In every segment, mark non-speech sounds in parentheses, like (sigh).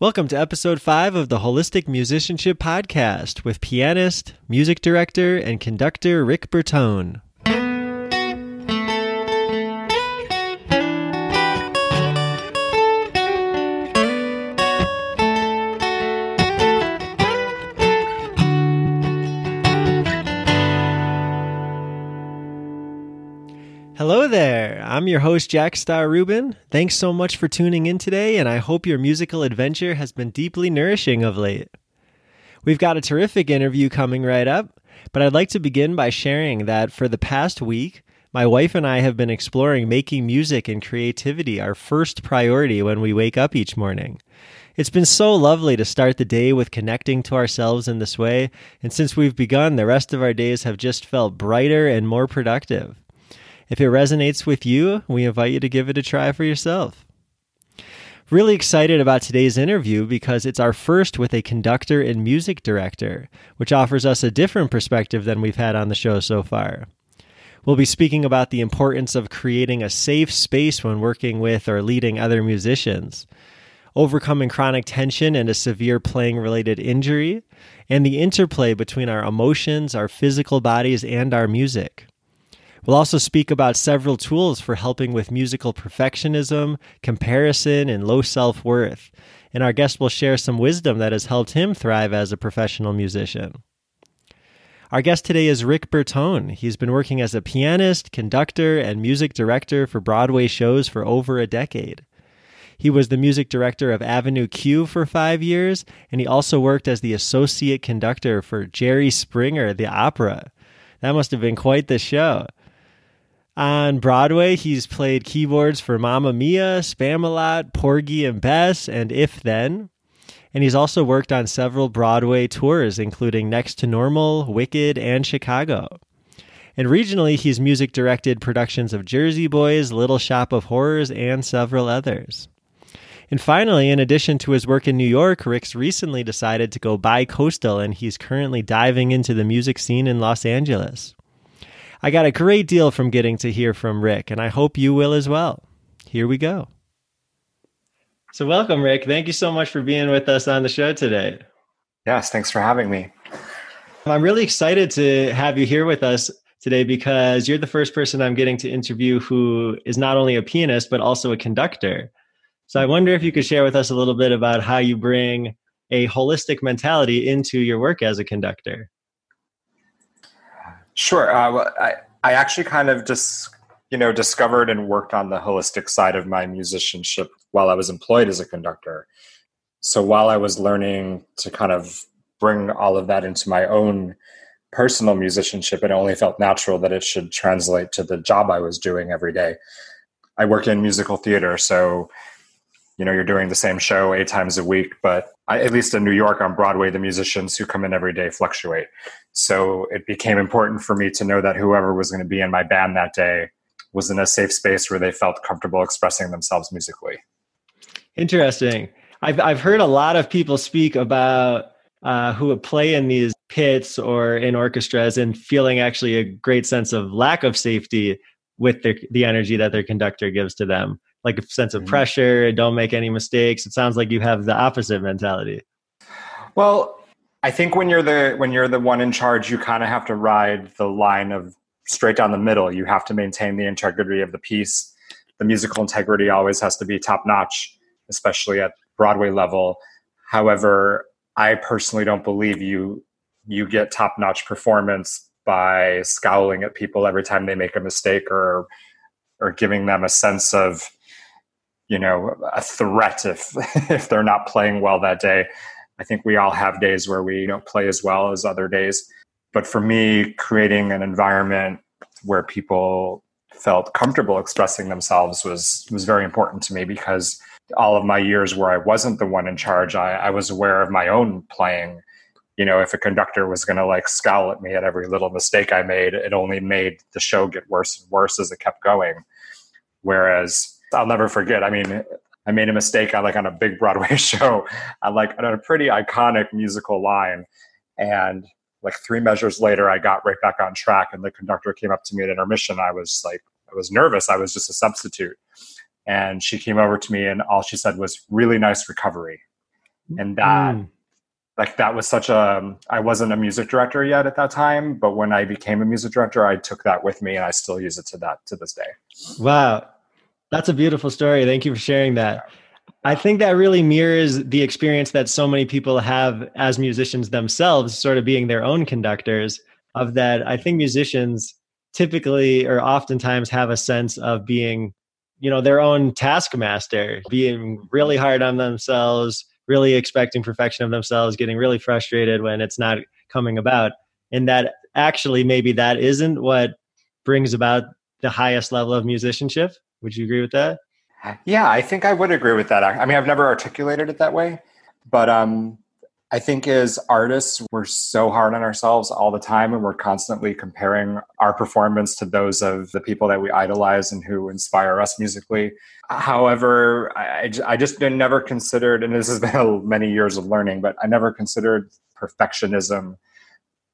Welcome to episode 5 of the Holistic Musicianship Podcast with pianist, music director, and conductor Rick Bertone. I'm your host, Jack Star Rubin. Thanks so much for tuning in today, and I hope your musical adventure has been deeply nourishing of late. We've got a terrific interview coming right up, but I'd like to begin by sharing that for the past week, my wife and I have been exploring making music and creativity our first priority when we wake up each morning. It's been so lovely to start the day with connecting to ourselves in this way, and since we've begun, the rest of our days have just felt brighter and more productive. If it resonates with you, we invite you to give it a try for yourself. Really excited about today's interview because it's our first with a conductor and music director, which offers us a different perspective than we've had on the show so far. We'll be speaking about the importance of creating a safe space when working with or leading other musicians, overcoming chronic tension and a severe playing related injury, and the interplay between our emotions, our physical bodies, and our music. We'll also speak about several tools for helping with musical perfectionism, comparison, and low self worth. And our guest will share some wisdom that has helped him thrive as a professional musician. Our guest today is Rick Bertone. He's been working as a pianist, conductor, and music director for Broadway shows for over a decade. He was the music director of Avenue Q for five years, and he also worked as the associate conductor for Jerry Springer, the opera. That must have been quite the show. On Broadway, he's played keyboards for Mamma Mia, Spamalot, Porgy and Bess, and If Then. And he's also worked on several Broadway tours, including Next to Normal, Wicked, and Chicago. And regionally, he's music directed productions of Jersey Boys, Little Shop of Horrors, and several others. And finally, in addition to his work in New York, Rick's recently decided to go bi coastal, and he's currently diving into the music scene in Los Angeles. I got a great deal from getting to hear from Rick, and I hope you will as well. Here we go. So, welcome, Rick. Thank you so much for being with us on the show today. Yes, thanks for having me. I'm really excited to have you here with us today because you're the first person I'm getting to interview who is not only a pianist, but also a conductor. So, I wonder if you could share with us a little bit about how you bring a holistic mentality into your work as a conductor. Sure. Uh, well, I, I actually kind of just, you know, discovered and worked on the holistic side of my musicianship while I was employed as a conductor. So while I was learning to kind of bring all of that into my own personal musicianship, it only felt natural that it should translate to the job I was doing every day. I work in musical theater, so you know you're doing the same show eight times a week but I, at least in new york on broadway the musicians who come in every day fluctuate. So it became important for me to know that whoever was going to be in my band that day was in a safe space where they felt comfortable expressing themselves musically. Interesting. I've, I've heard a lot of people speak about uh, who play in these pits or in orchestras and feeling actually a great sense of lack of safety with the, the energy that their conductor gives to them like a sense of mm-hmm. pressure don't make any mistakes. It sounds like you have the opposite mentality. Well i think when you're the when you're the one in charge you kind of have to ride the line of straight down the middle. You have to maintain the integrity of the piece. The musical integrity always has to be top notch especially at broadway level. However i personally don't believe you you get top notch performance by scowling at people every time they make a mistake or or giving them a sense of you know a threat if (laughs) if they're not playing well that day i think we all have days where we don't play as well as other days but for me creating an environment where people felt comfortable expressing themselves was was very important to me because all of my years where I wasn't the one in charge, I, I was aware of my own playing. You know, if a conductor was going to like scowl at me at every little mistake I made, it only made the show get worse and worse as it kept going. Whereas I'll never forget. I mean, I made a mistake on like on a big Broadway (laughs) show, on like on a pretty iconic musical line, and like three measures later, I got right back on track, and the conductor came up to me at intermission. I was like, I was nervous. I was just a substitute, and she came over to me, and all she said was, "Really nice recovery." and that mm. like that was such a i wasn't a music director yet at that time but when i became a music director i took that with me and i still use it to that to this day wow that's a beautiful story thank you for sharing that I think that really mirrors the experience that so many people have as musicians themselves, sort of being their own conductors. Of that, I think musicians typically or oftentimes have a sense of being, you know, their own taskmaster, being really hard on themselves, really expecting perfection of themselves, getting really frustrated when it's not coming about. And that actually maybe that isn't what brings about the highest level of musicianship. Would you agree with that? Yeah, I think I would agree with that. I mean, I've never articulated it that way, but um, I think as artists, we're so hard on ourselves all the time, and we're constantly comparing our performance to those of the people that we idolize and who inspire us musically. However, I, I just never considered, and this has (laughs) been many years of learning, but I never considered perfectionism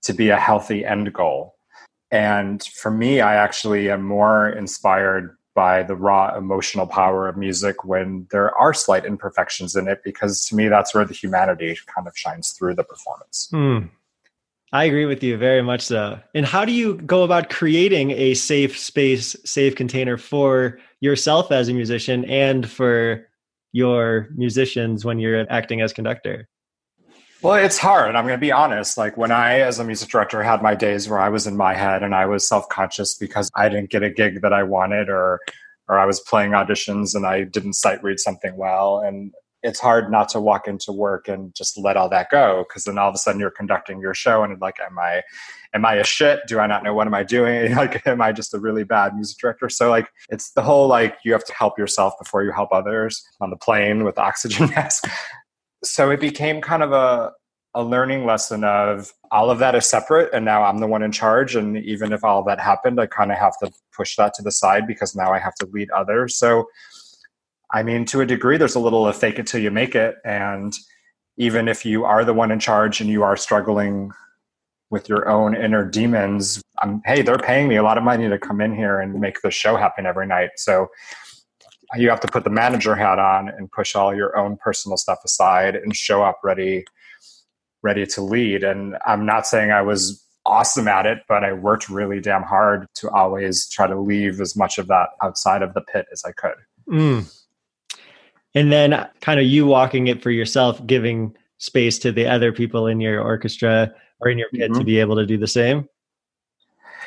to be a healthy end goal. And for me, I actually am more inspired by the raw emotional power of music when there are slight imperfections in it because to me that's where the humanity kind of shines through the performance. Mm. i agree with you very much so and how do you go about creating a safe space safe container for yourself as a musician and for your musicians when you're acting as conductor well, it's hard. I'm going to be honest. Like when I, as a music director, had my days where I was in my head and I was self-conscious because I didn't get a gig that I wanted, or or I was playing auditions and I didn't sight read something well, and it's hard not to walk into work and just let all that go because then all of a sudden you're conducting your show and like, am I, am I a shit? Do I not know what am I doing? (laughs) Like, am I just a really bad music director? So like, it's the whole like you have to help yourself before you help others on the plane with the oxygen (laughs) mask so it became kind of a a learning lesson of all of that is separate and now I'm the one in charge. And even if all that happened I kind of have to push that to the side because now I have to lead others. So I mean to a degree there's a little of fake it till you make it. And even if you are the one in charge and you are struggling with your own inner demons I'm, hey they're paying me a lot of money to come in here and make the show happen every night. So you have to put the manager hat on and push all your own personal stuff aside and show up ready ready to lead and i'm not saying i was awesome at it but i worked really damn hard to always try to leave as much of that outside of the pit as i could mm. and then kind of you walking it for yourself giving space to the other people in your orchestra or in your pit mm-hmm. to be able to do the same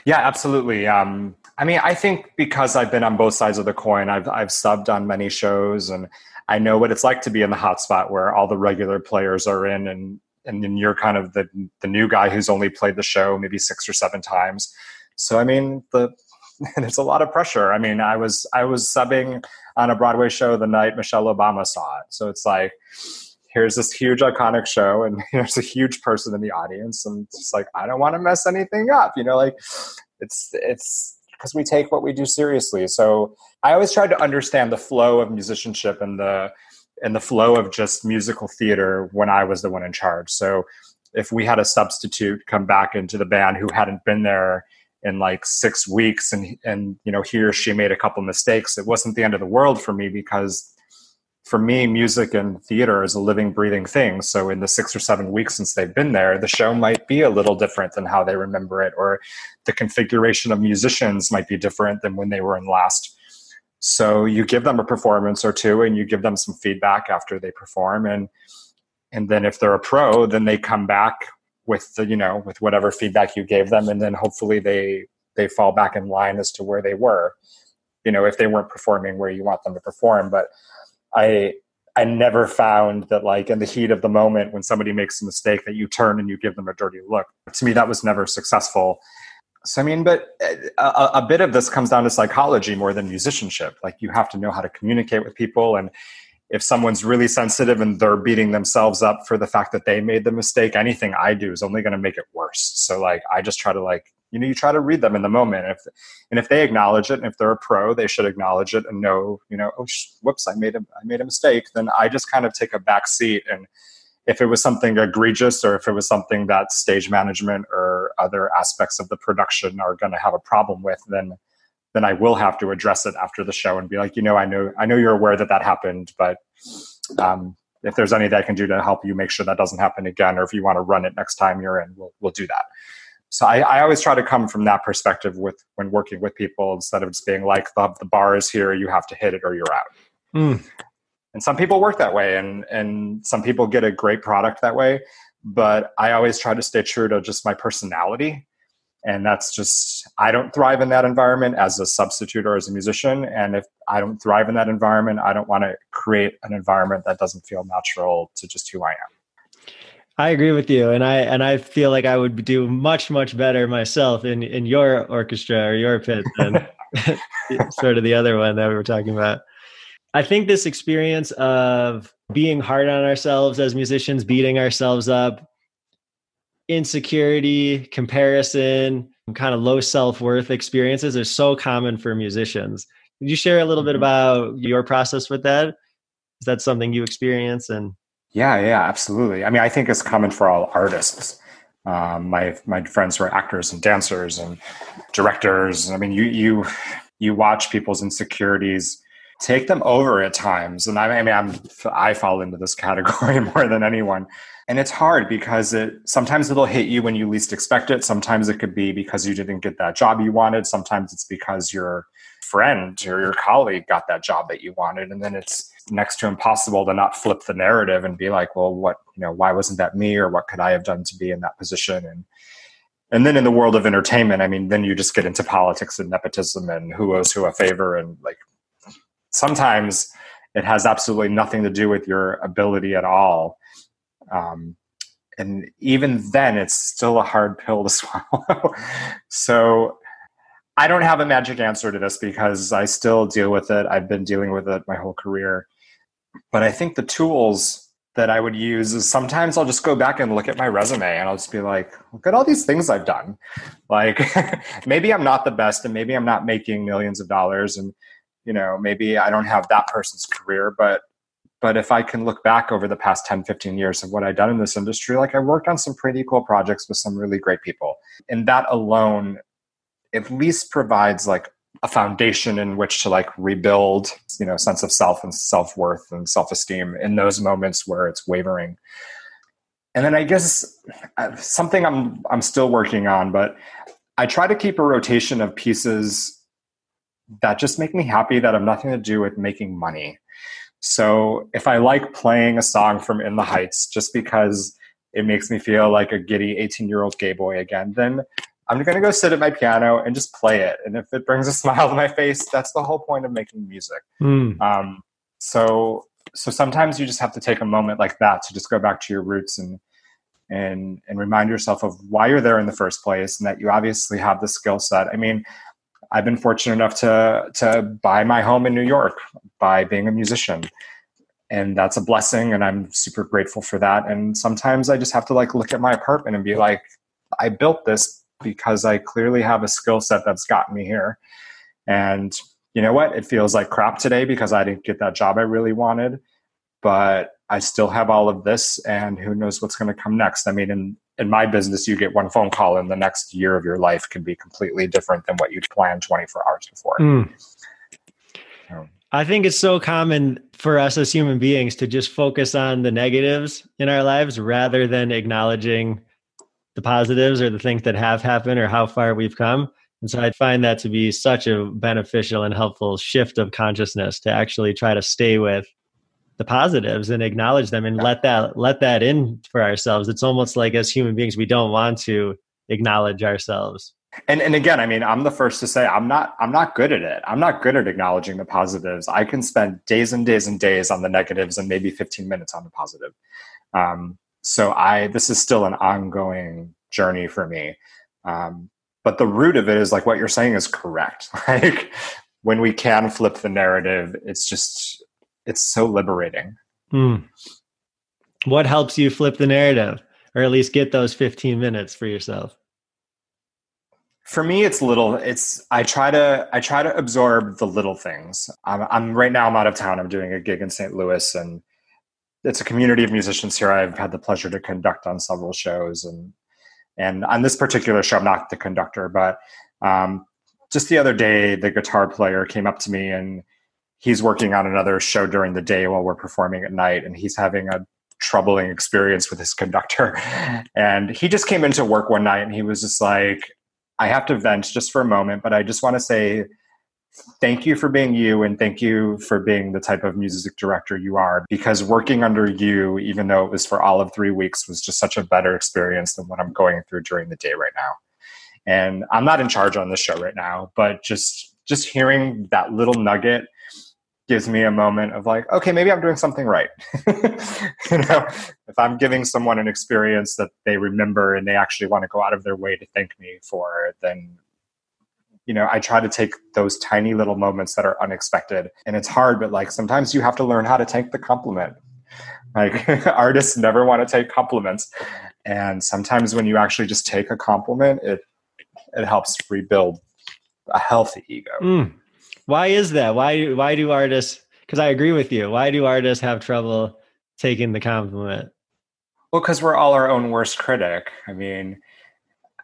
yeah absolutely um, I mean, I think because I've been on both sides of the coin, I've I've subbed on many shows, and I know what it's like to be in the hot spot where all the regular players are in, and and then you're kind of the the new guy who's only played the show maybe six or seven times. So I mean, the (laughs) it's a lot of pressure. I mean, I was I was subbing on a Broadway show the night Michelle Obama saw it, so it's like here's this huge iconic show and (laughs) here's a huge person in the audience and it's like i don't want to mess anything up you know like it's it's because we take what we do seriously. So I always tried to understand the flow of musicianship and the and the flow of just musical theater when I was the one in charge. So if we had a substitute come back into the band who hadn't been there in like six weeks and and you know he or she made a couple mistakes, it wasn't the end of the world for me because for me, music and theater is a living, breathing thing. So, in the six or seven weeks since they've been there, the show might be a little different than how they remember it, or the configuration of musicians might be different than when they were in last. So, you give them a performance or two, and you give them some feedback after they perform, and and then if they're a pro, then they come back with the you know with whatever feedback you gave them, and then hopefully they they fall back in line as to where they were. You know, if they weren't performing where you want them to perform, but I I never found that like in the heat of the moment when somebody makes a mistake that you turn and you give them a dirty look. To me, that was never successful. So I mean, but uh, a, a bit of this comes down to psychology more than musicianship. Like you have to know how to communicate with people and if someone's really sensitive and they're beating themselves up for the fact that they made the mistake anything i do is only going to make it worse so like i just try to like you know you try to read them in the moment if and if they acknowledge it and if they're a pro they should acknowledge it and know you know oh whoops i made a i made a mistake then i just kind of take a back seat and if it was something egregious or if it was something that stage management or other aspects of the production are going to have a problem with then then i will have to address it after the show and be like you know i know i know you're aware that that happened but um if there's anything I can do to help you make sure that doesn't happen again, or if you want to run it next time you're in, we'll, we'll do that. So I, I always try to come from that perspective with when working with people instead of just being like the, the bar is here, you have to hit it or you're out. Mm. And some people work that way, and and some people get a great product that way. But I always try to stay true to just my personality and that's just i don't thrive in that environment as a substitute or as a musician and if i don't thrive in that environment i don't want to create an environment that doesn't feel natural to just who i am i agree with you and i and i feel like i would do much much better myself in in your orchestra or your pit than (laughs) sort of the other one that we were talking about i think this experience of being hard on ourselves as musicians beating ourselves up insecurity, comparison, kind of low self worth experiences are so common for musicians. Could you share a little bit mm-hmm. about your process with that? Is that something you experience? And yeah, yeah, absolutely. I mean, I think it's common for all artists. Um, my my friends who are actors and dancers and directors. I mean, you you you watch people's insecurities take them over at times, and I, I mean, I'm I fall into this (laughs) category more than anyone and it's hard because it sometimes it'll hit you when you least expect it sometimes it could be because you didn't get that job you wanted sometimes it's because your friend or your colleague got that job that you wanted and then it's next to impossible to not flip the narrative and be like well what you know why wasn't that me or what could i have done to be in that position and and then in the world of entertainment i mean then you just get into politics and nepotism and who owes who a favor and like sometimes it has absolutely nothing to do with your ability at all um, and even then, it's still a hard pill to (laughs) swallow. so I don't have a magic answer to this because I still deal with it. I've been dealing with it my whole career. But I think the tools that I would use is sometimes I'll just go back and look at my resume and I'll just be like, look at all these things I've done. (laughs) Like (laughs) maybe I'm not the best and maybe I'm not making millions of dollars and you know, maybe I don't have that person's career, but but if I can look back over the past 10, 15 years of what I've done in this industry, like I worked on some pretty cool projects with some really great people. And that alone at least provides like a foundation in which to like rebuild, you know, sense of self and self-worth and self-esteem in those moments where it's wavering. And then I guess uh, something I'm I'm still working on, but I try to keep a rotation of pieces that just make me happy that have nothing to do with making money. So if I like playing a song from In the Heights just because it makes me feel like a giddy 18 year old gay boy again, then I'm going to go sit at my piano and just play it. And if it brings a (laughs) smile to my face, that's the whole point of making music. Mm. Um, so, so sometimes you just have to take a moment like that to just go back to your roots and, and, and remind yourself of why you're there in the first place and that you obviously have the skill set. I mean, I've been fortunate enough to to buy my home in New York by being a musician. And that's a blessing and I'm super grateful for that. And sometimes I just have to like look at my apartment and be like, I built this because I clearly have a skill set that's gotten me here. And you know what? It feels like crap today because I didn't get that job I really wanted. But I still have all of this, and who knows what's going to come next. I mean, in in my business, you get one phone call, and the next year of your life can be completely different than what you'd planned 24 hours before. Mm. I think it's so common for us as human beings to just focus on the negatives in our lives rather than acknowledging the positives or the things that have happened or how far we've come. And so I find that to be such a beneficial and helpful shift of consciousness to actually try to stay with the positives and acknowledge them and let that let that in for ourselves. It's almost like as human beings we don't want to acknowledge ourselves. And and again i mean i'm the first to say i'm not i'm not good at it. I'm not good at acknowledging the positives. I can spend days and days and days on the negatives and maybe 15 minutes on the positive. Um, so i this is still an ongoing journey for me um, but the root of it is like what you're saying is correct (laughs) like when we can flip the narrative it's just it's so liberating. Mm. What helps you flip the narrative, or at least get those 15 minutes for yourself? For me, it's little. It's I try to I try to absorb the little things. I'm, I'm right now. I'm out of town. I'm doing a gig in St. Louis, and it's a community of musicians here. I've had the pleasure to conduct on several shows, and and on this particular show, I'm not the conductor, but um, just the other day, the guitar player came up to me and he's working on another show during the day while we're performing at night and he's having a troubling experience with his conductor (laughs) and he just came into work one night and he was just like i have to vent just for a moment but i just want to say thank you for being you and thank you for being the type of music director you are because working under you even though it was for all of three weeks was just such a better experience than what i'm going through during the day right now and i'm not in charge on this show right now but just just hearing that little nugget gives me a moment of like, okay, maybe I'm doing something right. (laughs) you know, if I'm giving someone an experience that they remember and they actually want to go out of their way to thank me for, then you know, I try to take those tiny little moments that are unexpected. And it's hard, but like sometimes you have to learn how to take the compliment. Like (laughs) artists never want to take compliments. And sometimes when you actually just take a compliment, it it helps rebuild a healthy ego. Mm. Why is that? Why why do artists? Because I agree with you. Why do artists have trouble taking the compliment? Well, because we're all our own worst critic. I mean,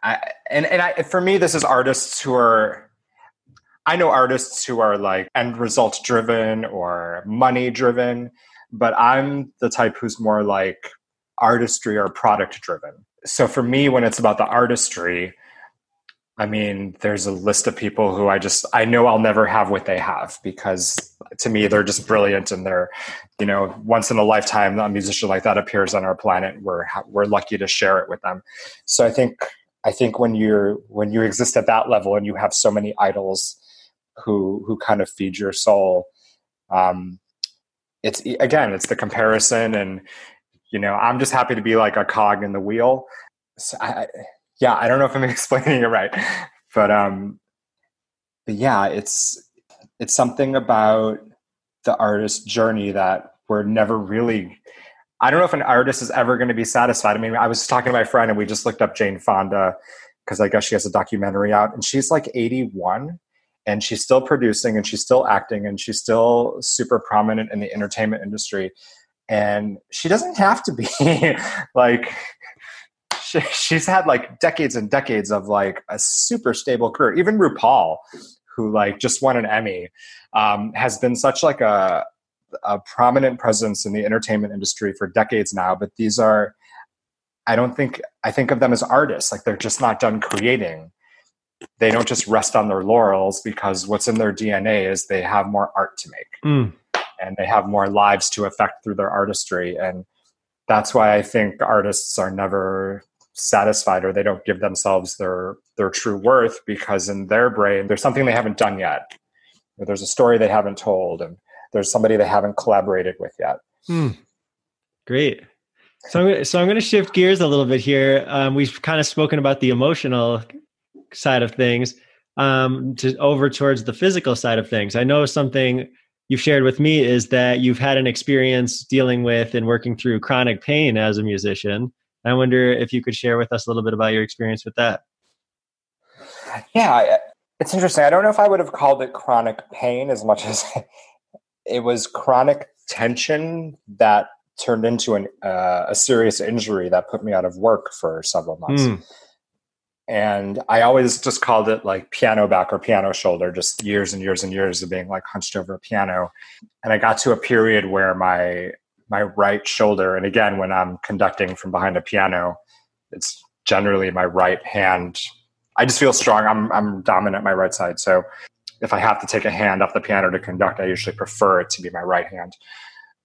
I, and and I, for me, this is artists who are. I know artists who are like end result driven or money driven, but I'm the type who's more like artistry or product driven. So for me, when it's about the artistry, I mean, there's a list of people who I just I know I'll never have what they have because to me they're just brilliant and they're, you know, once in a lifetime a musician like that appears on our planet. We're we're lucky to share it with them. So I think I think when you're when you exist at that level and you have so many idols who who kind of feed your soul, um, it's again it's the comparison and you know I'm just happy to be like a cog in the wheel. So I, yeah, I don't know if I'm (laughs) explaining it right, but um, but yeah, it's it's something about the artist's journey that we're never really. I don't know if an artist is ever going to be satisfied. I mean, I was talking to my friend and we just looked up Jane Fonda because I guess she has a documentary out and she's like 81 and she's still producing and she's still acting and she's still super prominent in the entertainment industry and she doesn't have to be (laughs) like she, she's had like decades and decades of like a super stable career. Even RuPaul, who like just won an Emmy, um, has been such like a a prominent presence in the entertainment industry for decades now. But these are, I don't think I think of them as artists. Like they're just not done creating. They don't just rest on their laurels because what's in their DNA is they have more art to make. Mm. And they have more lives to affect through their artistry. And that's why I think artists are never satisfied or they don't give themselves their their true worth because in their brain there's something they haven't done yet or there's a story they haven't told and there's somebody they haven't collaborated with yet hmm. great so I'm, so I'm going to shift gears a little bit here um, we've kind of spoken about the emotional side of things um, to over towards the physical side of things i know something you've shared with me is that you've had an experience dealing with and working through chronic pain as a musician I wonder if you could share with us a little bit about your experience with that. Yeah, it's interesting. I don't know if I would have called it chronic pain as much as it was chronic tension that turned into an, uh, a serious injury that put me out of work for several months. Mm. And I always just called it like piano back or piano shoulder, just years and years and years of being like hunched over a piano. And I got to a period where my my right shoulder. And again, when I'm conducting from behind a piano, it's generally my right hand. I just feel strong. I'm I'm dominant my right side. So if I have to take a hand off the piano to conduct, I usually prefer it to be my right hand.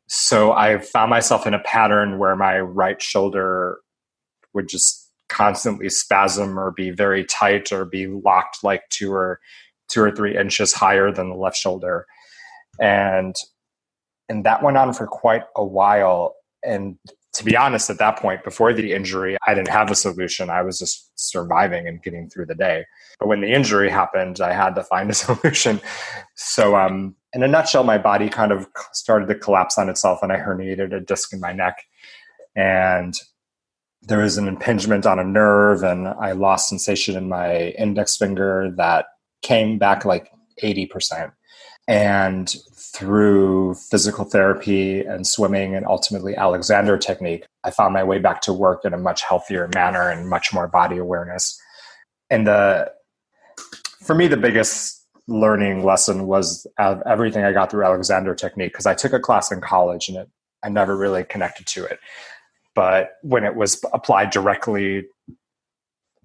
So I found myself in a pattern where my right shoulder would just constantly spasm or be very tight or be locked like two or two or three inches higher than the left shoulder. And and that went on for quite a while. And to be honest, at that point, before the injury, I didn't have a solution. I was just surviving and getting through the day. But when the injury happened, I had to find a (laughs) solution. So, um, in a nutshell, my body kind of started to collapse on itself, and I herniated a disc in my neck. And there was an impingement on a nerve, and I lost sensation in my index finger that came back like 80%. And through physical therapy and swimming and ultimately Alexander technique, I found my way back to work in a much healthier manner and much more body awareness. And the for me the biggest learning lesson was of everything I got through Alexander technique because I took a class in college and it I never really connected to it. But when it was applied directly,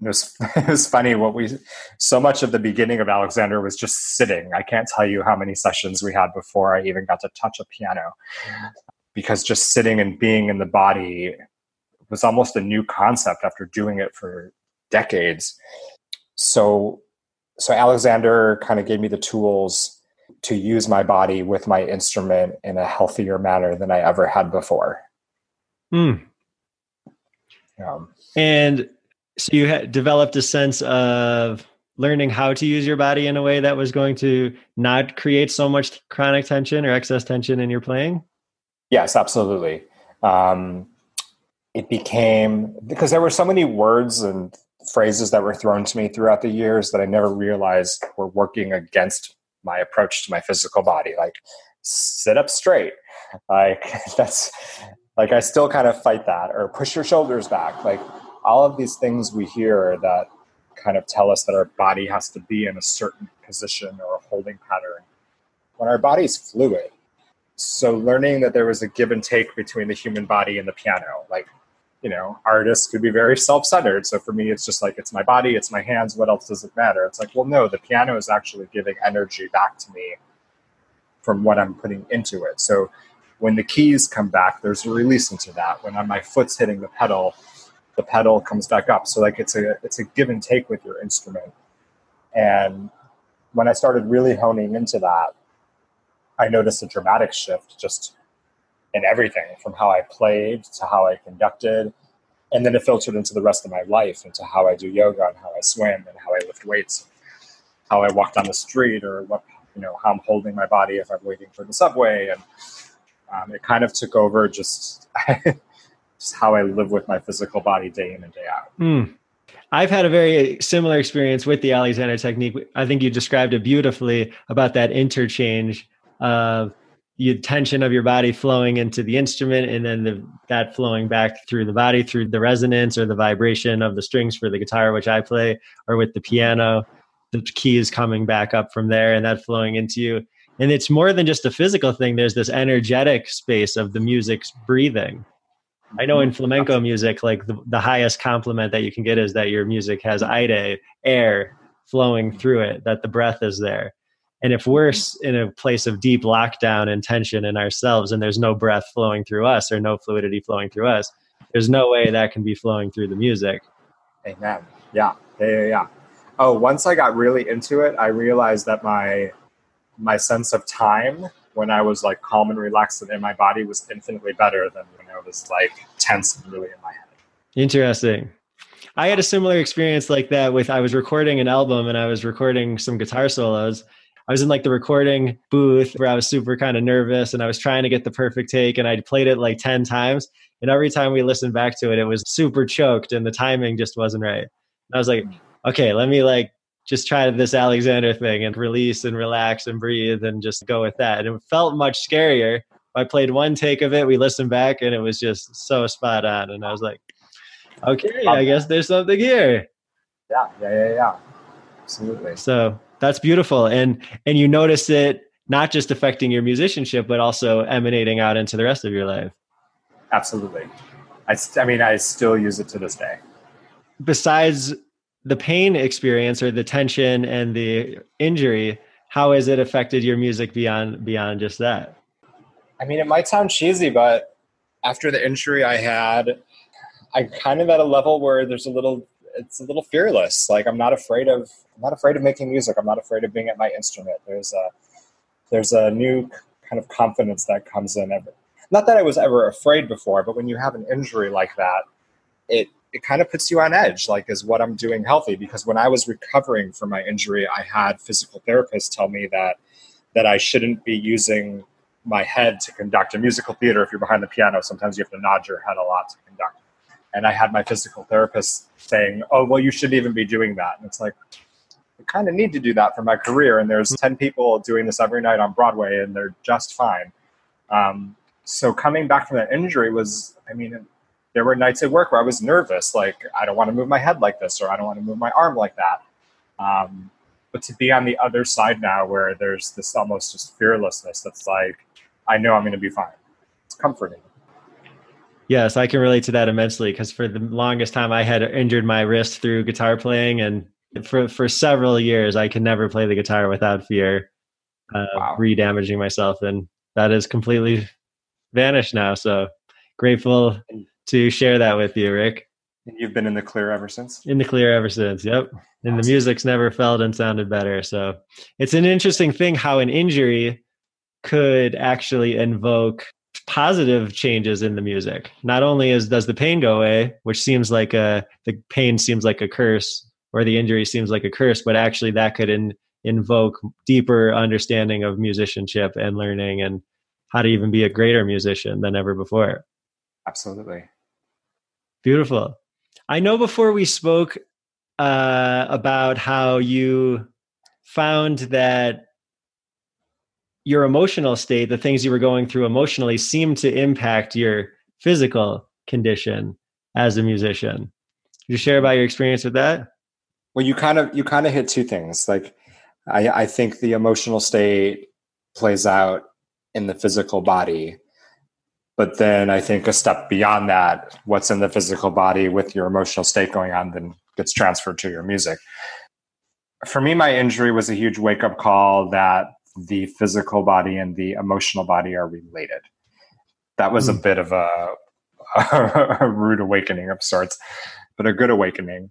it was, (laughs) it was funny what we so much of the beginning of Alexander was just sitting. I can't tell you how many sessions we had before I even got to touch a piano because just sitting and being in the body was almost a new concept after doing it for decades. So so Alexander kind of gave me the tools to use my body with my instrument in a healthier manner than I ever had before. Mm. Um, and so you developed a sense of learning how to use your body in a way that was going to not create so much chronic tension or excess tension in your playing? Yes, absolutely. Um, it became because there were so many words and phrases that were thrown to me throughout the years that I never realized were working against my approach to my physical body. Like, sit up straight. Like, (laughs) that's like, I still kind of fight that, or push your shoulders back. Like, all of these things we hear that kind of tell us that our body has to be in a certain position or a holding pattern when our body's fluid. So, learning that there was a give and take between the human body and the piano, like, you know, artists could be very self-centered. So for me, it's just like it's my body, it's my hands. What else does it matter? It's like, well, no, the piano is actually giving energy back to me from what I'm putting into it. So when the keys come back, there's a release into that. When my foot's hitting the pedal, the pedal comes back up. So like it's a it's a give and take with your instrument. And when I started really honing into that, I noticed a dramatic shift just in everything from how I played to how I conducted. And then it filtered into the rest of my life, into how I do yoga and how I swim and how I lift weights, how I walk down the street or what, you know, how I'm holding my body if I'm waiting for the subway. And um, it kind of took over just, (laughs) just how I live with my physical body day in and day out. Mm. I've had a very similar experience with the Alexander technique. I think you described it beautifully about that interchange of the tension of your body flowing into the instrument and then the, that flowing back through the body through the resonance or the vibration of the strings for the guitar which i play or with the piano the keys coming back up from there and that flowing into you and it's more than just a physical thing there's this energetic space of the music's breathing i know in flamenco music like the, the highest compliment that you can get is that your music has aire air flowing through it that the breath is there and if we're in a place of deep lockdown and tension in ourselves and there's no breath flowing through us or no fluidity flowing through us, there's no way that can be flowing through the music. Amen. Yeah. Yeah. Yeah. yeah. Oh, once I got really into it, I realized that my my sense of time when I was like calm and relaxed and in my body was infinitely better than I was like tense really in my head. Interesting. I had a similar experience like that with I was recording an album and I was recording some guitar solos I was in like the recording booth where I was super kind of nervous and I was trying to get the perfect take and I played it like 10 times. And every time we listened back to it, it was super choked and the timing just wasn't right. And I was like, okay, let me like just try this Alexander thing and release and relax and breathe and just go with that. And it felt much scarier. I played one take of it, we listened back, and it was just so spot on. And I was like, okay, I guess there's something here. Yeah, yeah, yeah, yeah. Absolutely. So that's beautiful. And and you notice it not just affecting your musicianship, but also emanating out into the rest of your life. Absolutely. I, I mean, I still use it to this day. Besides the pain experience or the tension and the injury, how has it affected your music beyond beyond just that? I mean, it might sound cheesy, but after the injury I had, I'm kind of at a level where there's a little it's a little fearless. Like I'm not afraid of I'm not afraid of making music. I'm not afraid of being at my instrument. There's a there's a new kind of confidence that comes in. Every, not that I was ever afraid before, but when you have an injury like that, it it kind of puts you on edge. Like, is what I'm doing healthy? Because when I was recovering from my injury, I had physical therapists tell me that that I shouldn't be using my head to conduct a musical theater. If you're behind the piano, sometimes you have to nod your head a lot to conduct and I had my physical therapist saying, "Oh, well, you shouldn't even be doing that." And it's like, I kind of need to do that for my career. And there's ten people doing this every night on Broadway, and they're just fine. Um, so coming back from that injury was, I mean, there were nights at work where I was nervous, like I don't want to move my head like this, or I don't want to move my arm like that. Um, but to be on the other side now where there's this almost just fearlessness that's like i know i'm going to be fine. It's comforting. Yes i can relate to that immensely because for the longest time i had injured my wrist through guitar playing and for for several years i could never play the guitar without fear uh, wow. re-damaging myself and that is completely vanished now so grateful to share that with you rick And you've been in the clear ever since? In the clear ever since, yep. And awesome. the music's never felt and sounded better. So it's an interesting thing how an injury could actually invoke positive changes in the music. Not only is does the pain go away, which seems like a the pain seems like a curse or the injury seems like a curse, but actually that could in, invoke deeper understanding of musicianship and learning and how to even be a greater musician than ever before. Absolutely. Beautiful. I know before we spoke uh, about how you found that your emotional state, the things you were going through emotionally, seemed to impact your physical condition as a musician. Could you share about your experience with that? Well, you kind of you kind of hit two things. Like, I, I think the emotional state plays out in the physical body, but then I think a step beyond that, what's in the physical body with your emotional state going on, then gets transferred to your music. For me, my injury was a huge wake up call that the physical body and the emotional body are related. That was a hmm. bit of a, (laughs) a rude awakening of sorts, but a good awakening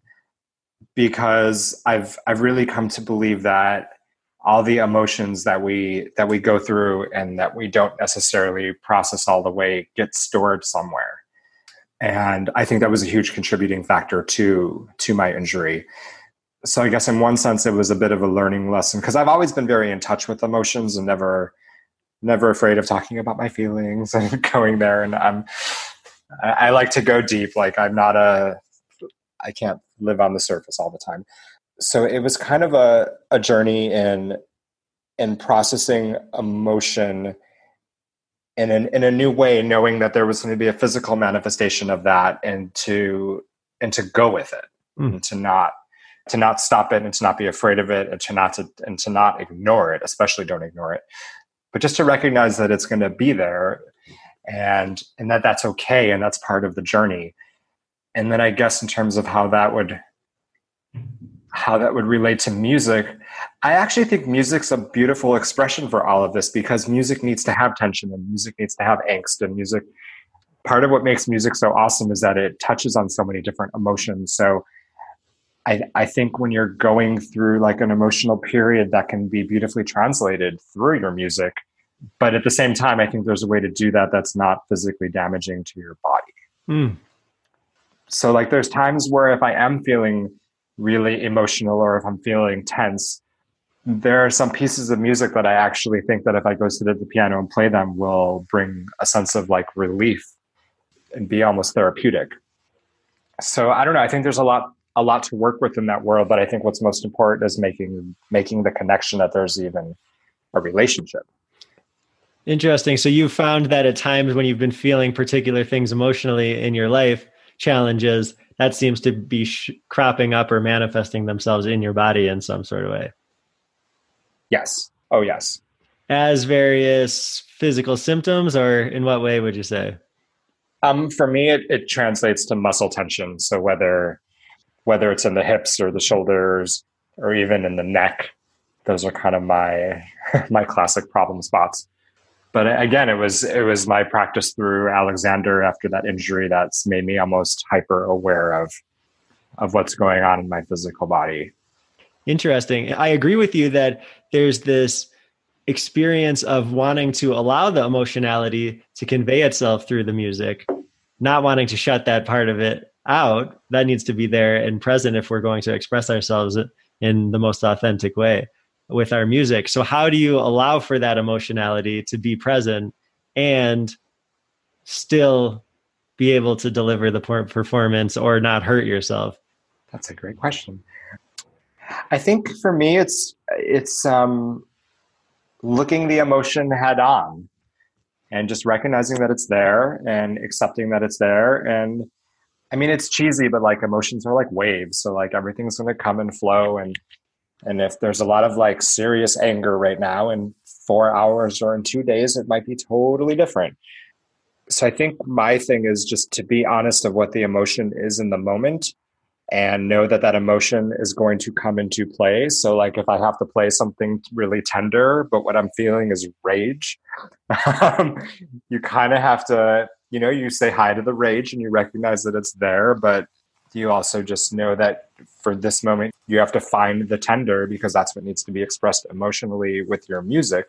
because I've I've really come to believe that all the emotions that we that we go through and that we don't necessarily process all the way get stored somewhere. And i think that was a huge contributing factor to to my injury. So i guess in one sense it was a bit of a learning lesson because i've always been very in touch with emotions and never never afraid of talking about my feelings (laughs) and going there. And i'm i like to go deep. Like i'm not a i can't live on the surface all the time so it was kind of a, a journey in in processing emotion in an, in a new way, knowing that there was going to be a physical manifestation of that, and to and to go with it, mm. and to not to not stop it, and to not be afraid of it, and to not to and to not ignore it. Especially, don't ignore it, but just to recognize that it's going to be there, and and that that's okay, and that's part of the journey. And then I guess in terms of how that would how that would relate to music. I actually think music's a beautiful expression for all of this because music needs to have tension and music needs to have angst and music part of what makes music so awesome is that it touches on so many different emotions. So I, I think when you're going through like an emotional period that can be beautifully translated through your music. But at the same time, I think there's a way to do that that's not physically damaging to your body. Mm. So like there's times where if I am feeling really emotional or if I'm feeling tense, there are some pieces of music that I actually think that if I go sit at the piano and play them will bring a sense of like relief and be almost therapeutic. So I don't know. I think there's a lot a lot to work with in that world, but I think what's most important is making making the connection that there's even a relationship. Interesting. So you found that at times when you've been feeling particular things emotionally in your life, challenges, that seems to be sh- cropping up or manifesting themselves in your body in some sort of way. Yes. Oh, yes. As various physical symptoms, or in what way would you say? Um, for me, it, it translates to muscle tension. So whether whether it's in the hips or the shoulders or even in the neck, those are kind of my (laughs) my classic problem spots but again, it was it was my practice through Alexander after that injury that's made me almost hyper aware of of what's going on in my physical body. Interesting. I agree with you that there's this experience of wanting to allow the emotionality to convey itself through the music, not wanting to shut that part of it out. That needs to be there and present if we're going to express ourselves in the most authentic way with our music. So how do you allow for that emotionality to be present and still be able to deliver the performance or not hurt yourself? That's a great question. I think for me, it's it's um, looking the emotion head on and just recognizing that it's there and accepting that it's there. And I mean, it's cheesy, but like emotions are like waves, so like everything's going to come and flow, and And if there's a lot of like serious anger right now in four hours or in two days, it might be totally different. So I think my thing is just to be honest of what the emotion is in the moment and know that that emotion is going to come into play. So, like, if I have to play something really tender, but what I'm feeling is rage, (laughs) um, you kind of have to, you know, you say hi to the rage and you recognize that it's there, but you also just know that for this moment, you have to find the tender because that's what needs to be expressed emotionally with your music.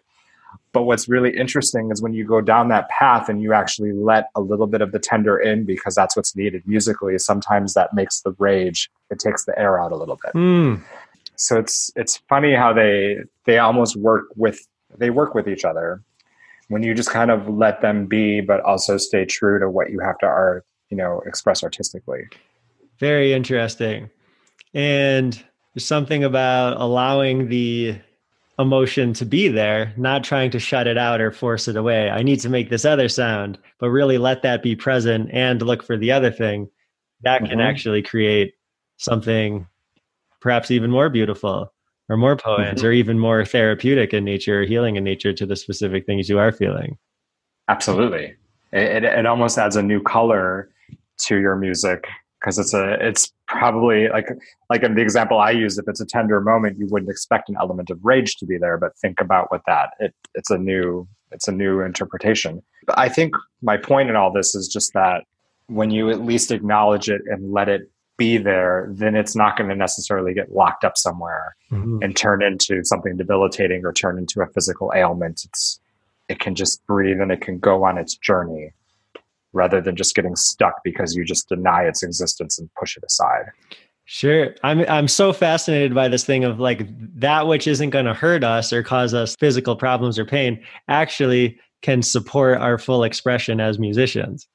But what's really interesting is when you go down that path and you actually let a little bit of the tender in because that's what's needed musically, sometimes that makes the rage, it takes the air out a little bit. Mm. So it's it's funny how they they almost work with they work with each other when you just kind of let them be but also stay true to what you have to art, you know, express artistically. Very interesting. And there's something about allowing the emotion to be there, not trying to shut it out or force it away. I need to make this other sound, but really let that be present and look for the other thing. That can mm-hmm. actually create something perhaps even more beautiful or more poems mm-hmm. or even more therapeutic in nature or healing in nature to the specific things you are feeling. Absolutely. It, it, it almost adds a new color to your music because it's a it's probably like like in the example I use, if it's a tender moment, you wouldn't expect an element of rage to be there, but think about what that it it's a new it's a new interpretation. But I think my point in all this is just that when you at least acknowledge it and let it be there, then it's not going to necessarily get locked up somewhere mm-hmm. and turn into something debilitating or turn into a physical ailment. It's it can just breathe and it can go on its journey rather than just getting stuck because you just deny its existence and push it aside. Sure. I'm I'm so fascinated by this thing of like that which isn't going to hurt us or cause us physical problems or pain actually can support our full expression as musicians.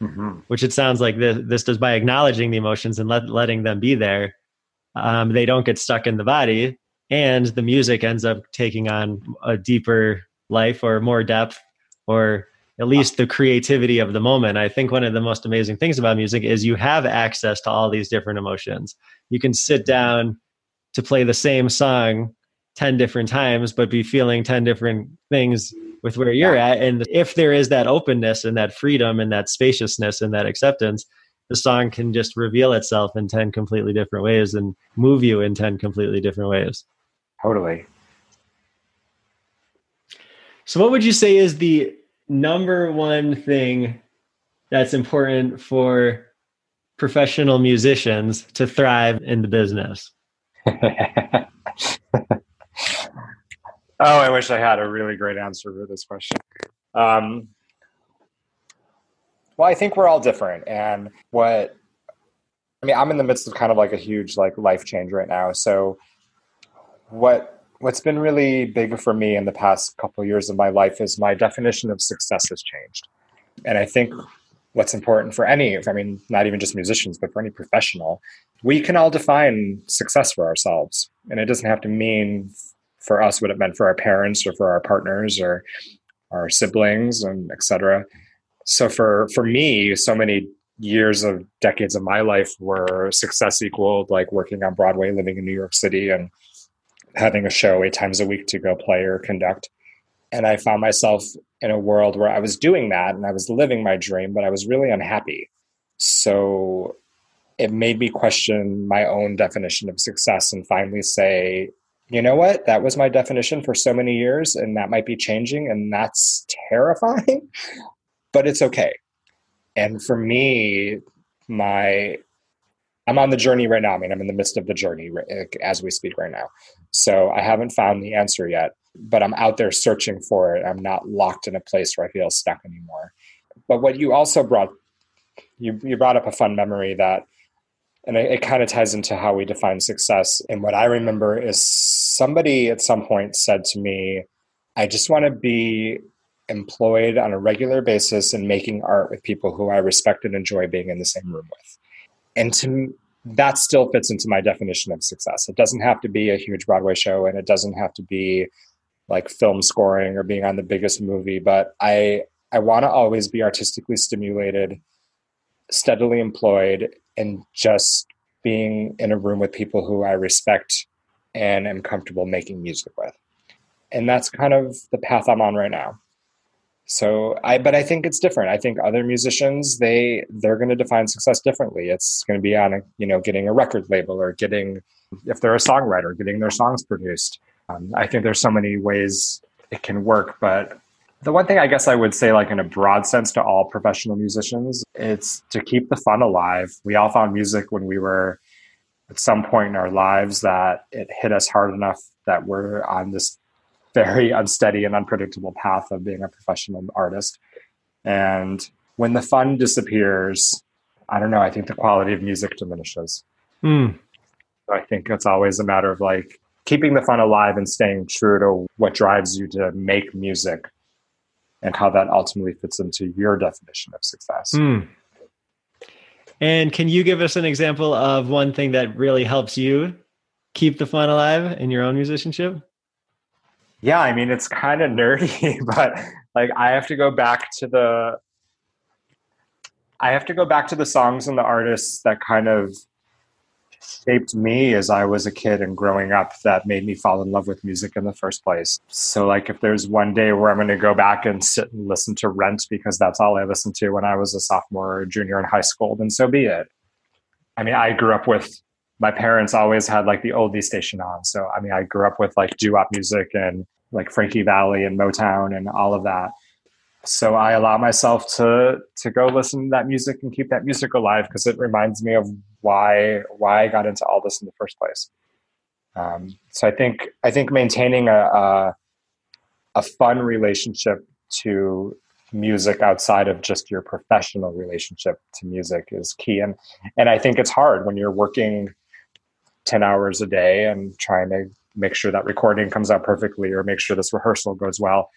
Mm-hmm. Which it sounds like this, this does by acknowledging the emotions and let, letting them be there. Um, they don't get stuck in the body, and the music ends up taking on a deeper life or more depth or at least the creativity of the moment. I think one of the most amazing things about music is you have access to all these different emotions. You can sit mm-hmm. down to play the same song 10 different times, but be feeling 10 different things with where you're at. And if there is that openness and that freedom and that spaciousness and that acceptance, the song can just reveal itself in 10 completely different ways and move you in 10 completely different ways. Totally. So, what would you say is the number one thing that's important for professional musicians to thrive in the business? (laughs) oh, I wish I had a really great answer for this question. Um, well, I think we're all different, and what I mean, I'm in the midst of kind of like a huge like life change right now. So, what what's been really big for me in the past couple of years of my life is my definition of success has changed. And I think what's important for any, I mean, not even just musicians, but for any professional, we can all define success for ourselves. And it doesn't have to mean for us what it meant for our parents or for our partners or our siblings and etc. So for for me, so many years of decades of my life were success equaled like working on Broadway, living in New York City and having a show eight times a week to go play or conduct. And I found myself in a world where I was doing that and I was living my dream, but I was really unhappy. So it made me question my own definition of success and finally say, you know what? That was my definition for so many years, and that might be changing, and that's terrifying, (laughs) but it's okay. And for me, my I'm on the journey right now. I mean, I'm in the midst of the journey as we speak right now. So I haven't found the answer yet, but I'm out there searching for it. I'm not locked in a place where I feel stuck anymore. But what you also brought, you, you brought up a fun memory that, and it, it kind of ties into how we define success. And what I remember is somebody at some point said to me, I just want to be employed on a regular basis and making art with people who I respect and enjoy being in the same room with and to that still fits into my definition of success. It doesn't have to be a huge Broadway show and it doesn't have to be like film scoring or being on the biggest movie, but I I want to always be artistically stimulated, steadily employed and just being in a room with people who I respect and am comfortable making music with. And that's kind of the path I'm on right now. So I but I think it's different. I think other musicians they they're going to define success differently. It's going to be on a, you know getting a record label or getting if they're a songwriter getting their songs produced. Um, I think there's so many ways it can work, but the one thing I guess I would say, like in a broad sense, to all professional musicians, it's to keep the fun alive. We all found music when we were at some point in our lives that it hit us hard enough that we're on this very unsteady and unpredictable path of being a professional artist. And when the fun disappears, I don't know, I think the quality of music diminishes. Mm. I think it's always a matter of like keeping the fun alive and staying true to what drives you to make music and how that ultimately fits into your definition of success. Mm. And can you give us an example of one thing that really helps you keep the fun alive in your own musicianship? Yeah, I mean, it's kind of nerdy, (laughs) but like I have to go back to the I have to go back to the songs and the artists that kind of shaped me as I was a kid and growing up that made me fall in love with music in the first place. So, like, if there's one day where I'm going to go back and sit and listen to Rent because that's all I listened to when I was a sophomore or junior in high school, then so be it. I mean, I grew up with my parents always had like the oldie station on. So, I mean, I grew up with like doo wop music and like Frankie Valli and Motown and all of that so I allow myself to to go listen to that music and keep that music alive because it reminds me of why why I got into all this in the first place. Um, so I think I think maintaining a, a a fun relationship to music outside of just your professional relationship to music is key and and I think it's hard when you're working 10 hours a day and trying to make sure that recording comes out perfectly or make sure this rehearsal goes well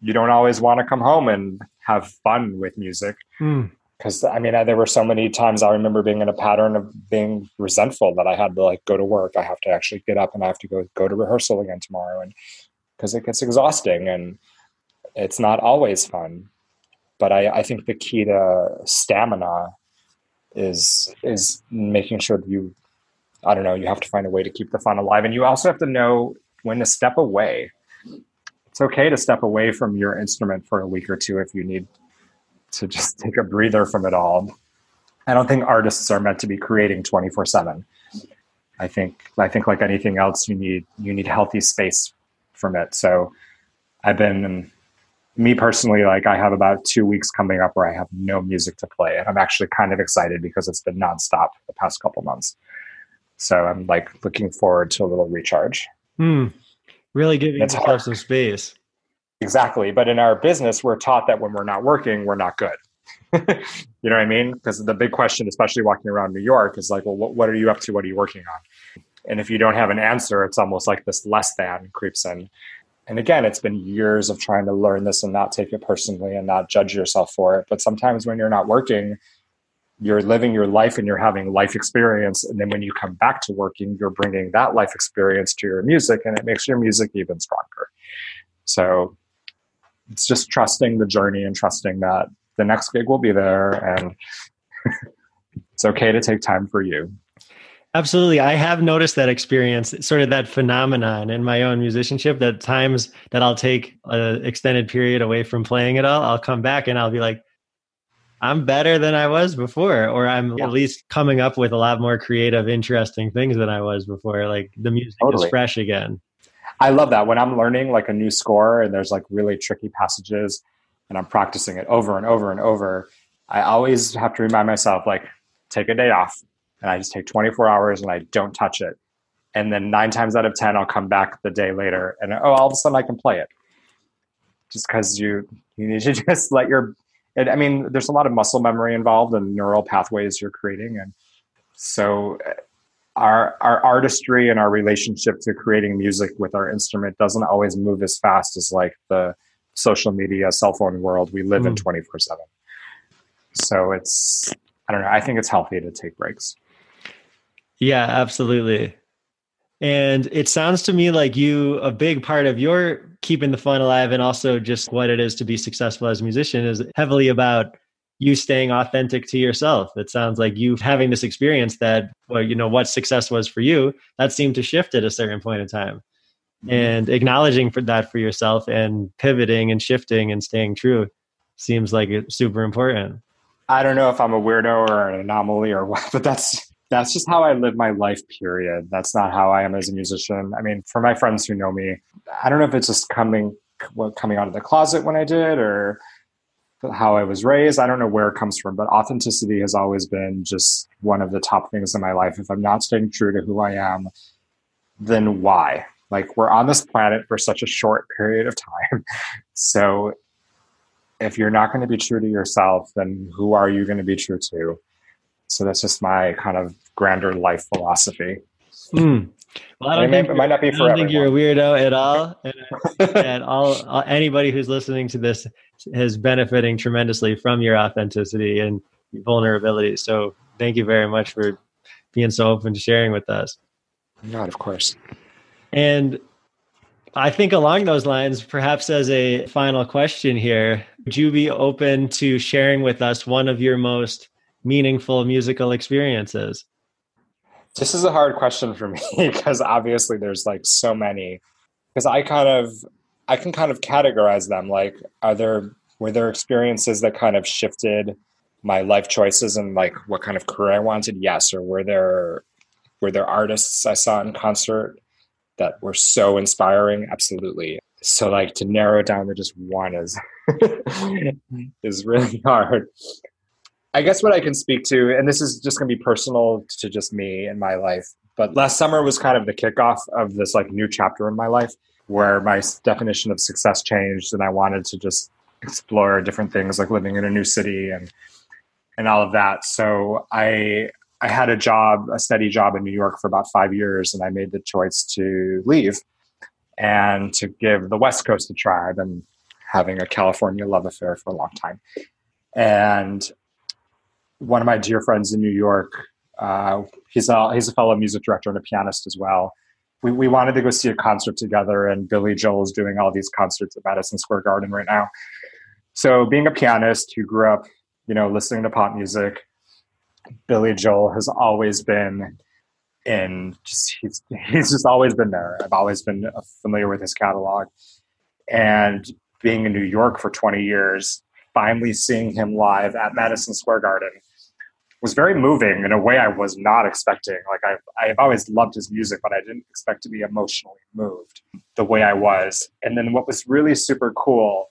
you don't always want to come home and have fun with music. Because mm. I mean, I, there were so many times I remember being in a pattern of being resentful that I had to like go to work. I have to actually get up and I have to go go to rehearsal again tomorrow, and because it gets exhausting and it's not always fun. But I, I think the key to stamina is is making sure that you I don't know, you have to find a way to keep the fun alive. And you also have to know when to step away it's okay to step away from your instrument for a week or two if you need to just (laughs) take a breather from it all. I don't think artists are meant to be creating 24/7. I think I think like anything else you need you need healthy space from it. So I've been me personally like I have about 2 weeks coming up where I have no music to play and I'm actually kind of excited because it's been nonstop the past couple months. So I'm like looking forward to a little recharge. Hmm. Really giving it's yourself hard. some space. Exactly. But in our business, we're taught that when we're not working, we're not good. (laughs) you know what I mean? Because the big question, especially walking around New York, is like, well, what, what are you up to? What are you working on? And if you don't have an answer, it's almost like this less than creeps in. And again, it's been years of trying to learn this and not take it personally and not judge yourself for it. But sometimes when you're not working, you're living your life and you're having life experience. And then when you come back to working you're bringing that life experience to your music and it makes your music even stronger. So it's just trusting the journey and trusting that the next gig will be there and (laughs) it's okay to take time for you. Absolutely. I have noticed that experience, sort of that phenomenon in my own musicianship that times that I'll take an extended period away from playing it all, I'll come back and I'll be like, I'm better than I was before, or I'm yeah. at least coming up with a lot more creative, interesting things than I was before. Like the music totally. is fresh again. I love that when I'm learning like a new score and there's like really tricky passages and I'm practicing it over and over and over. I always have to remind myself like take a day off and I just take 24 hours and I don't touch it. And then nine times out of 10, I'll come back the day later and oh, all of a sudden I can play it. Just because you you need to (laughs) just let your it, I mean, there's a lot of muscle memory involved and neural pathways you're creating. And so uh, our, our artistry and our relationship to creating music with our instrument doesn't always move as fast as like the social media, cell phone world we live mm. in 24 seven. So it's, I don't know. I think it's healthy to take breaks. Yeah, absolutely. And it sounds to me like you, a big part of your keeping the fun alive and also just what it is to be successful as a musician is heavily about you staying authentic to yourself. It sounds like you having this experience that, well, you know, what success was for you, that seemed to shift at a certain point in time. Mm-hmm. And acknowledging for that for yourself and pivoting and shifting and staying true seems like it's super important. I don't know if I'm a weirdo or an anomaly or what, but that's that's just how I live my life, period. That's not how I am as a musician. I mean, for my friends who know me, I don't know if it's just coming coming out of the closet when I did or how I was raised. I don't know where it comes from, but authenticity has always been just one of the top things in my life. If I'm not staying true to who I am, then why? Like, we're on this planet for such a short period of time. (laughs) So, if you're not going to be true to yourself, then who are you going to be true to? So, that's just my kind of grander life philosophy. Mm. Well, I don't, think, it might not be for I don't think you're a weirdo at all. And, (laughs) and all, all, anybody who's listening to this is benefiting tremendously from your authenticity and vulnerability. So thank you very much for being so open to sharing with us. Not, of course. And I think along those lines, perhaps as a final question here, would you be open to sharing with us one of your most meaningful musical experiences? This is a hard question for me (laughs) because obviously there's like so many. Because I kind of I can kind of categorize them. Like, are there were there experiences that kind of shifted my life choices and like what kind of career I wanted? Yes. Or were there were there artists I saw in concert that were so inspiring? Absolutely. So like to narrow down to just one is (laughs) is really hard. I guess what I can speak to, and this is just going to be personal to just me and my life, but last summer was kind of the kickoff of this like new chapter in my life where my definition of success changed and I wanted to just explore different things like living in a new city and and all of that. So I I had a job, a steady job in New York for about five years, and I made the choice to leave and to give the West Coast a try. I've been having a California love affair for a long time. And one of my dear friends in New York, uh, he's a he's a fellow music director and a pianist as well we, we wanted to go see a concert together, and Billy Joel is doing all these concerts at Madison Square Garden right now. So, being a pianist who grew up, you know, listening to pop music, Billy Joel has always been in just he's he's just always been there. I've always been familiar with his catalog, and being in New York for 20 years, finally seeing him live at Madison Square Garden was very moving in a way I was not expecting. Like I've I've always loved his music, but I didn't expect to be emotionally moved the way I was. And then what was really super cool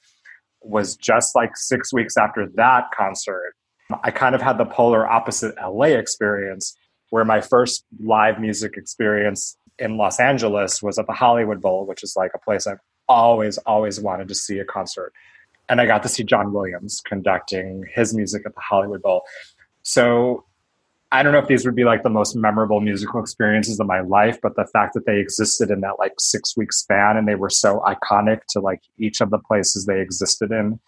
was just like six weeks after that concert, I kind of had the polar opposite LA experience where my first live music experience in Los Angeles was at the Hollywood Bowl, which is like a place I've always, always wanted to see a concert. And I got to see John Williams conducting his music at the Hollywood Bowl. So I don't know if these would be like the most memorable musical experiences of my life, but the fact that they existed in that like six week span and they were so iconic to like each of the places they existed in,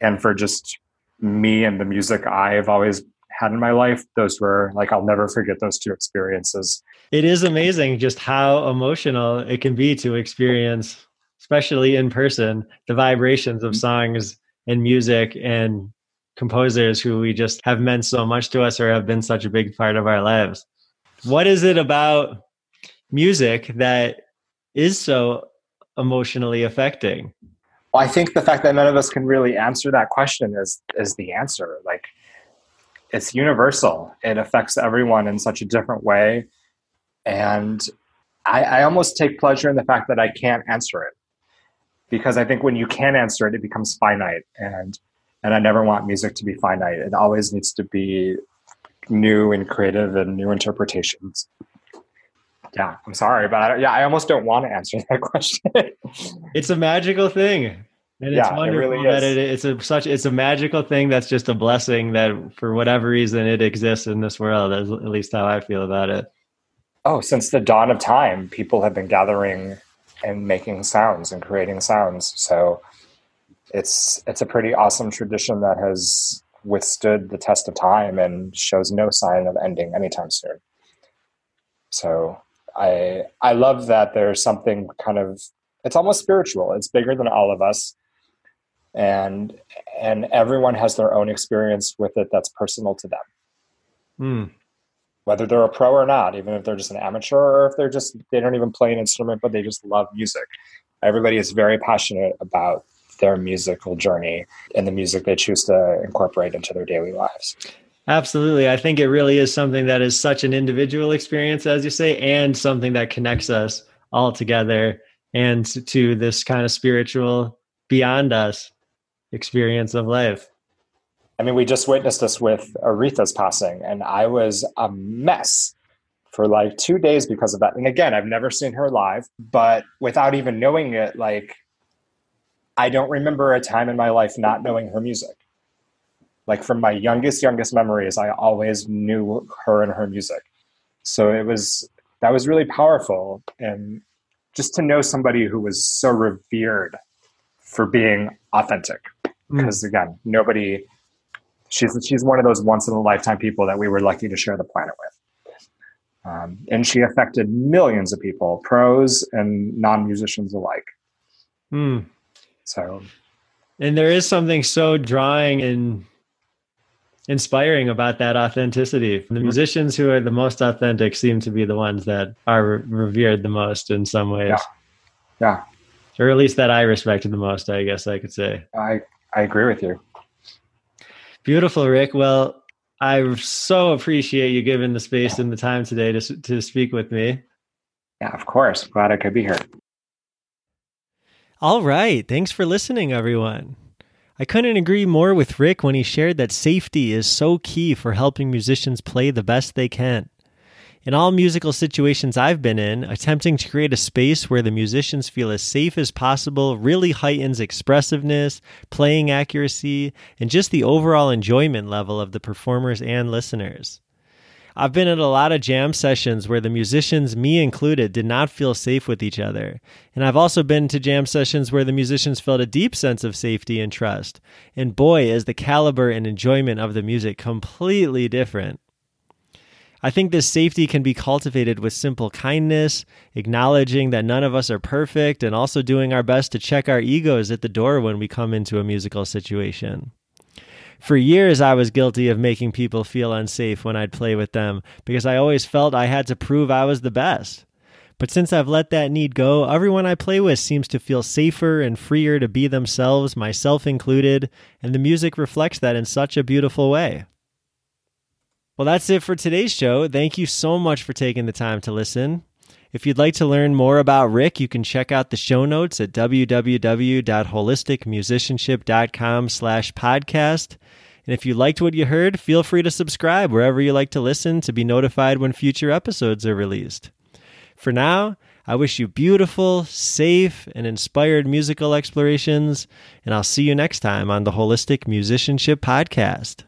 and for just me and the music I've always had in my life, those were like I'll never forget those two experiences. It is amazing just how emotional it can be to experience, especially in person, the vibrations of mm-hmm. songs and music and composers who we just have meant so much to us or have been such a big part of our lives. What is it about music that is so emotionally affecting? Well, I think the fact that none of us can really answer that question is is the answer. Like it's universal. It affects everyone in such a different way. And I, I almost take pleasure in the fact that I can't answer it. Because I think when you can answer it, it becomes finite. And and I never want music to be finite. It always needs to be new and creative and new interpretations. Yeah, I'm sorry, but I, yeah, I almost don't want to answer (laughs) that question. it's a magical thing, and it's yeah, wonderful it really that it, it's a such it's a magical thing that's just a blessing that for whatever reason it exists in this world. That's at least how I feel about it. Oh, since the dawn of time, people have been gathering and making sounds and creating sounds. So it's it's a pretty awesome tradition that has withstood the test of time and shows no sign of ending anytime soon. So I I love that there's something kind of it's almost spiritual. It's bigger than all of us. and and everyone has their own experience with it that's personal to them. Mm. Whether they're a pro or not, even if they're just an amateur or if they're just they don't even play an instrument but they just love music. Everybody is very passionate about their musical journey and the music they choose to incorporate into their daily lives. Absolutely. I think it really is something that is such an individual experience, as you say, and something that connects us all together and to this kind of spiritual beyond us experience of life. I mean, we just witnessed this with Aretha's passing, and I was a mess for like two days because of that. And again, I've never seen her live, but without even knowing it, like, I don't remember a time in my life not knowing her music. Like, from my youngest, youngest memories, I always knew her and her music. So it was, that was really powerful. And just to know somebody who was so revered for being authentic because mm. again nobody she's she's one of those once in a lifetime people that we were lucky to share the planet with um, and she affected millions of people pros and non-musicians alike mm. So and there is something so drawing and inspiring about that authenticity the mm-hmm. musicians who are the most authentic seem to be the ones that are revered the most in some ways yeah, yeah or at least that I respected the most, I guess I could say. I, I agree with you. Beautiful, Rick. Well, I so appreciate you giving the space and the time today to, to speak with me. Yeah, of course. Glad I could be here. All right. Thanks for listening, everyone. I couldn't agree more with Rick when he shared that safety is so key for helping musicians play the best they can. In all musical situations I've been in, attempting to create a space where the musicians feel as safe as possible really heightens expressiveness, playing accuracy, and just the overall enjoyment level of the performers and listeners. I've been at a lot of jam sessions where the musicians, me included, did not feel safe with each other. And I've also been to jam sessions where the musicians felt a deep sense of safety and trust. And boy, is the caliber and enjoyment of the music completely different. I think this safety can be cultivated with simple kindness, acknowledging that none of us are perfect, and also doing our best to check our egos at the door when we come into a musical situation. For years, I was guilty of making people feel unsafe when I'd play with them because I always felt I had to prove I was the best. But since I've let that need go, everyone I play with seems to feel safer and freer to be themselves, myself included, and the music reflects that in such a beautiful way. Well, that's it for today's show. Thank you so much for taking the time to listen. If you'd like to learn more about Rick, you can check out the show notes at www.holisticmusicianship.com slash podcast. And if you liked what you heard, feel free to subscribe wherever you like to listen to be notified when future episodes are released. For now, I wish you beautiful, safe, and inspired musical explorations, and I'll see you next time on the Holistic Musicianship Podcast.